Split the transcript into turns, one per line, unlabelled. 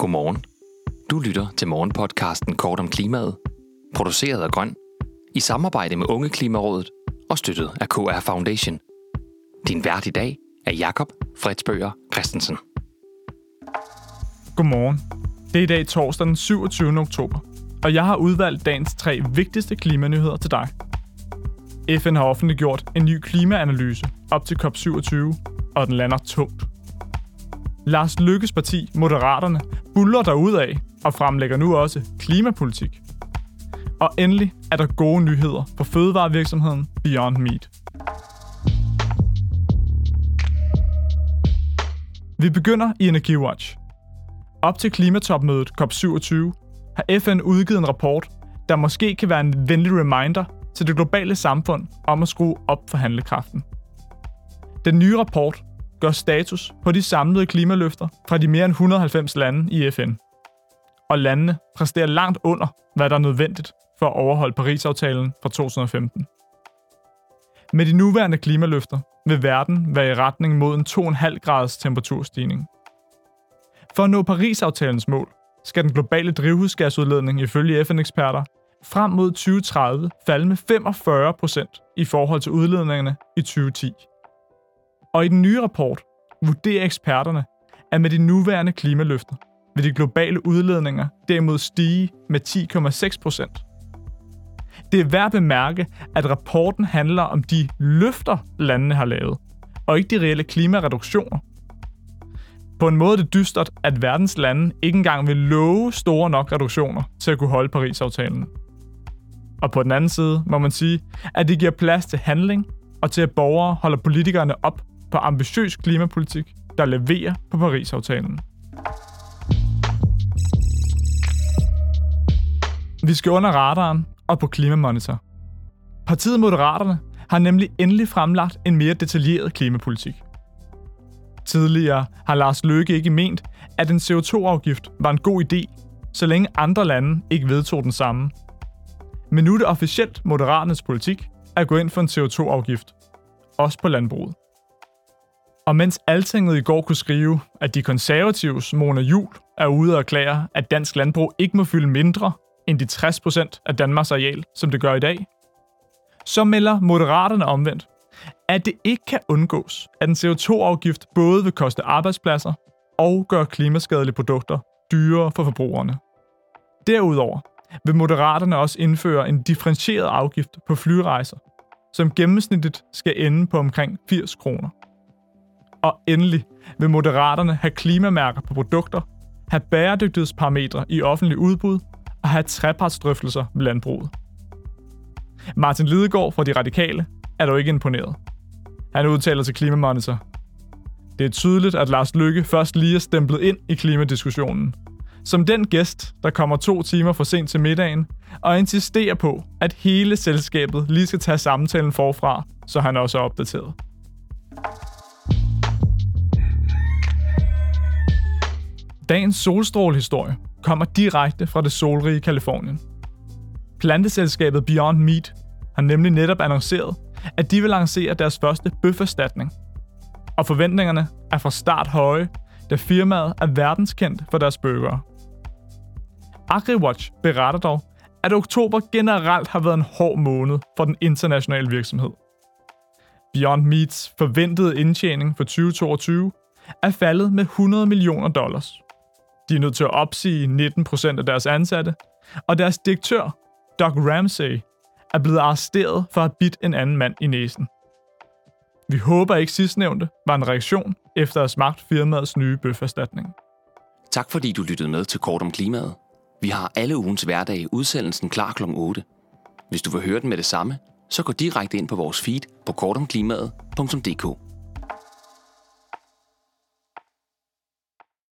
Godmorgen. Du lytter til morgenpodcasten Kort om klimaet, produceret af Grøn, i samarbejde med Unge Klimarådet og støttet af KR Foundation. Din vært i dag er Jakob Fredsbøger Christensen.
Godmorgen. Det er i dag torsdag den 27. oktober, og jeg har udvalgt dagens tre vigtigste klimanyheder til dig. FN har offentliggjort en ny klimaanalyse op til COP27, og den lander tungt. Lars Lykkes parti, Moderaterne, buller af og fremlægger nu også klimapolitik. Og endelig er der gode nyheder for fødevarevirksomheden Beyond Meat. Vi begynder i EnergiWatch. Op til klimatopmødet COP27 har FN udgivet en rapport, der måske kan være en venlig reminder til det globale samfund om at skrue op for handlekraften. Den nye rapport gør status på de samlede klimaløfter fra de mere end 190 lande i FN. Og landene præsterer langt under, hvad der er nødvendigt for at overholde Paris-aftalen fra 2015. Med de nuværende klimaløfter vil verden være i retning mod en 2,5 graders temperaturstigning. For at nå Paris-aftalens mål, skal den globale drivhusgasudledning ifølge FN-eksperter frem mod 2030 falde med 45 procent i forhold til udledningerne i 2010. Og i den nye rapport vurderer eksperterne, at med de nuværende klimaløfter vil de globale udledninger derimod stige med 10,6 procent. Det er værd at bemærke, at rapporten handler om de løfter, landene har lavet, og ikke de reelle klimareduktioner. På en måde er det dystert, at verdens lande ikke engang vil love store nok reduktioner til at kunne holde Paris-aftalen. Og på den anden side må man sige, at det giver plads til handling og til at borgere holder politikerne op på ambitiøs klimapolitik, der leverer på Paris-aftalen. Vi skal under radaren og på Klimamonitor. Partiet Moderaterne har nemlig endelig fremlagt en mere detaljeret klimapolitik. Tidligere har Lars Løkke ikke ment, at en CO2-afgift var en god idé, så længe andre lande ikke vedtog den samme. Men nu er det officielt Moderaternes politik at gå ind for en CO2-afgift, også på landbruget. Og mens Altinget i går kunne skrive, at de konservatives Mona Jul er ude og erklære, at dansk landbrug ikke må fylde mindre end de 60% af Danmarks areal, som det gør i dag, så melder Moderaterne omvendt, at det ikke kan undgås, at en CO2-afgift både vil koste arbejdspladser og gøre klimaskadelige produkter dyrere for forbrugerne. Derudover vil Moderaterne også indføre en differentieret afgift på flyrejser, som gennemsnitligt skal ende på omkring 80 kroner. Og endelig vil Moderaterne have klimamærker på produkter, have bæredygtighedsparametre i offentlig udbud og have trepartsdrøftelser ved landbruget. Martin Lidegaard fra De Radikale er dog ikke imponeret. Han udtaler til Klimamonitor. Det er tydeligt, at Lars Lykke først lige er stemplet ind i klimadiskussionen. Som den gæst, der kommer to timer for sent til middagen, og insisterer på, at hele selskabet lige skal tage samtalen forfra, så han også er opdateret. Dagens solstrålehistorie kommer direkte fra det solrige Kalifornien. Planteselskabet Beyond Meat har nemlig netop annonceret, at de vil lancere deres første bøfferstatning. Og forventningerne er fra start høje, da firmaet er verdenskendt for deres bøger. AgriWatch beretter dog, at oktober generelt har været en hård måned for den internationale virksomhed. Beyond Meats forventede indtjening for 2022 er faldet med 100 millioner dollars. De er nødt til at opsige 19 procent af deres ansatte, og deres direktør, Doug Ramsey, er blevet arresteret for at have bidt en anden mand i næsen. Vi håber ikke sidstnævnte var en reaktion efter at smagt firmaets nye bøferstatning.
Tak fordi du lyttede med til Kort om klimaet. Vi har alle ugens hverdage udsendelsen klar kl. 8. Hvis du vil høre den med det samme, så gå direkte ind på vores feed på kortomklimaet.dk.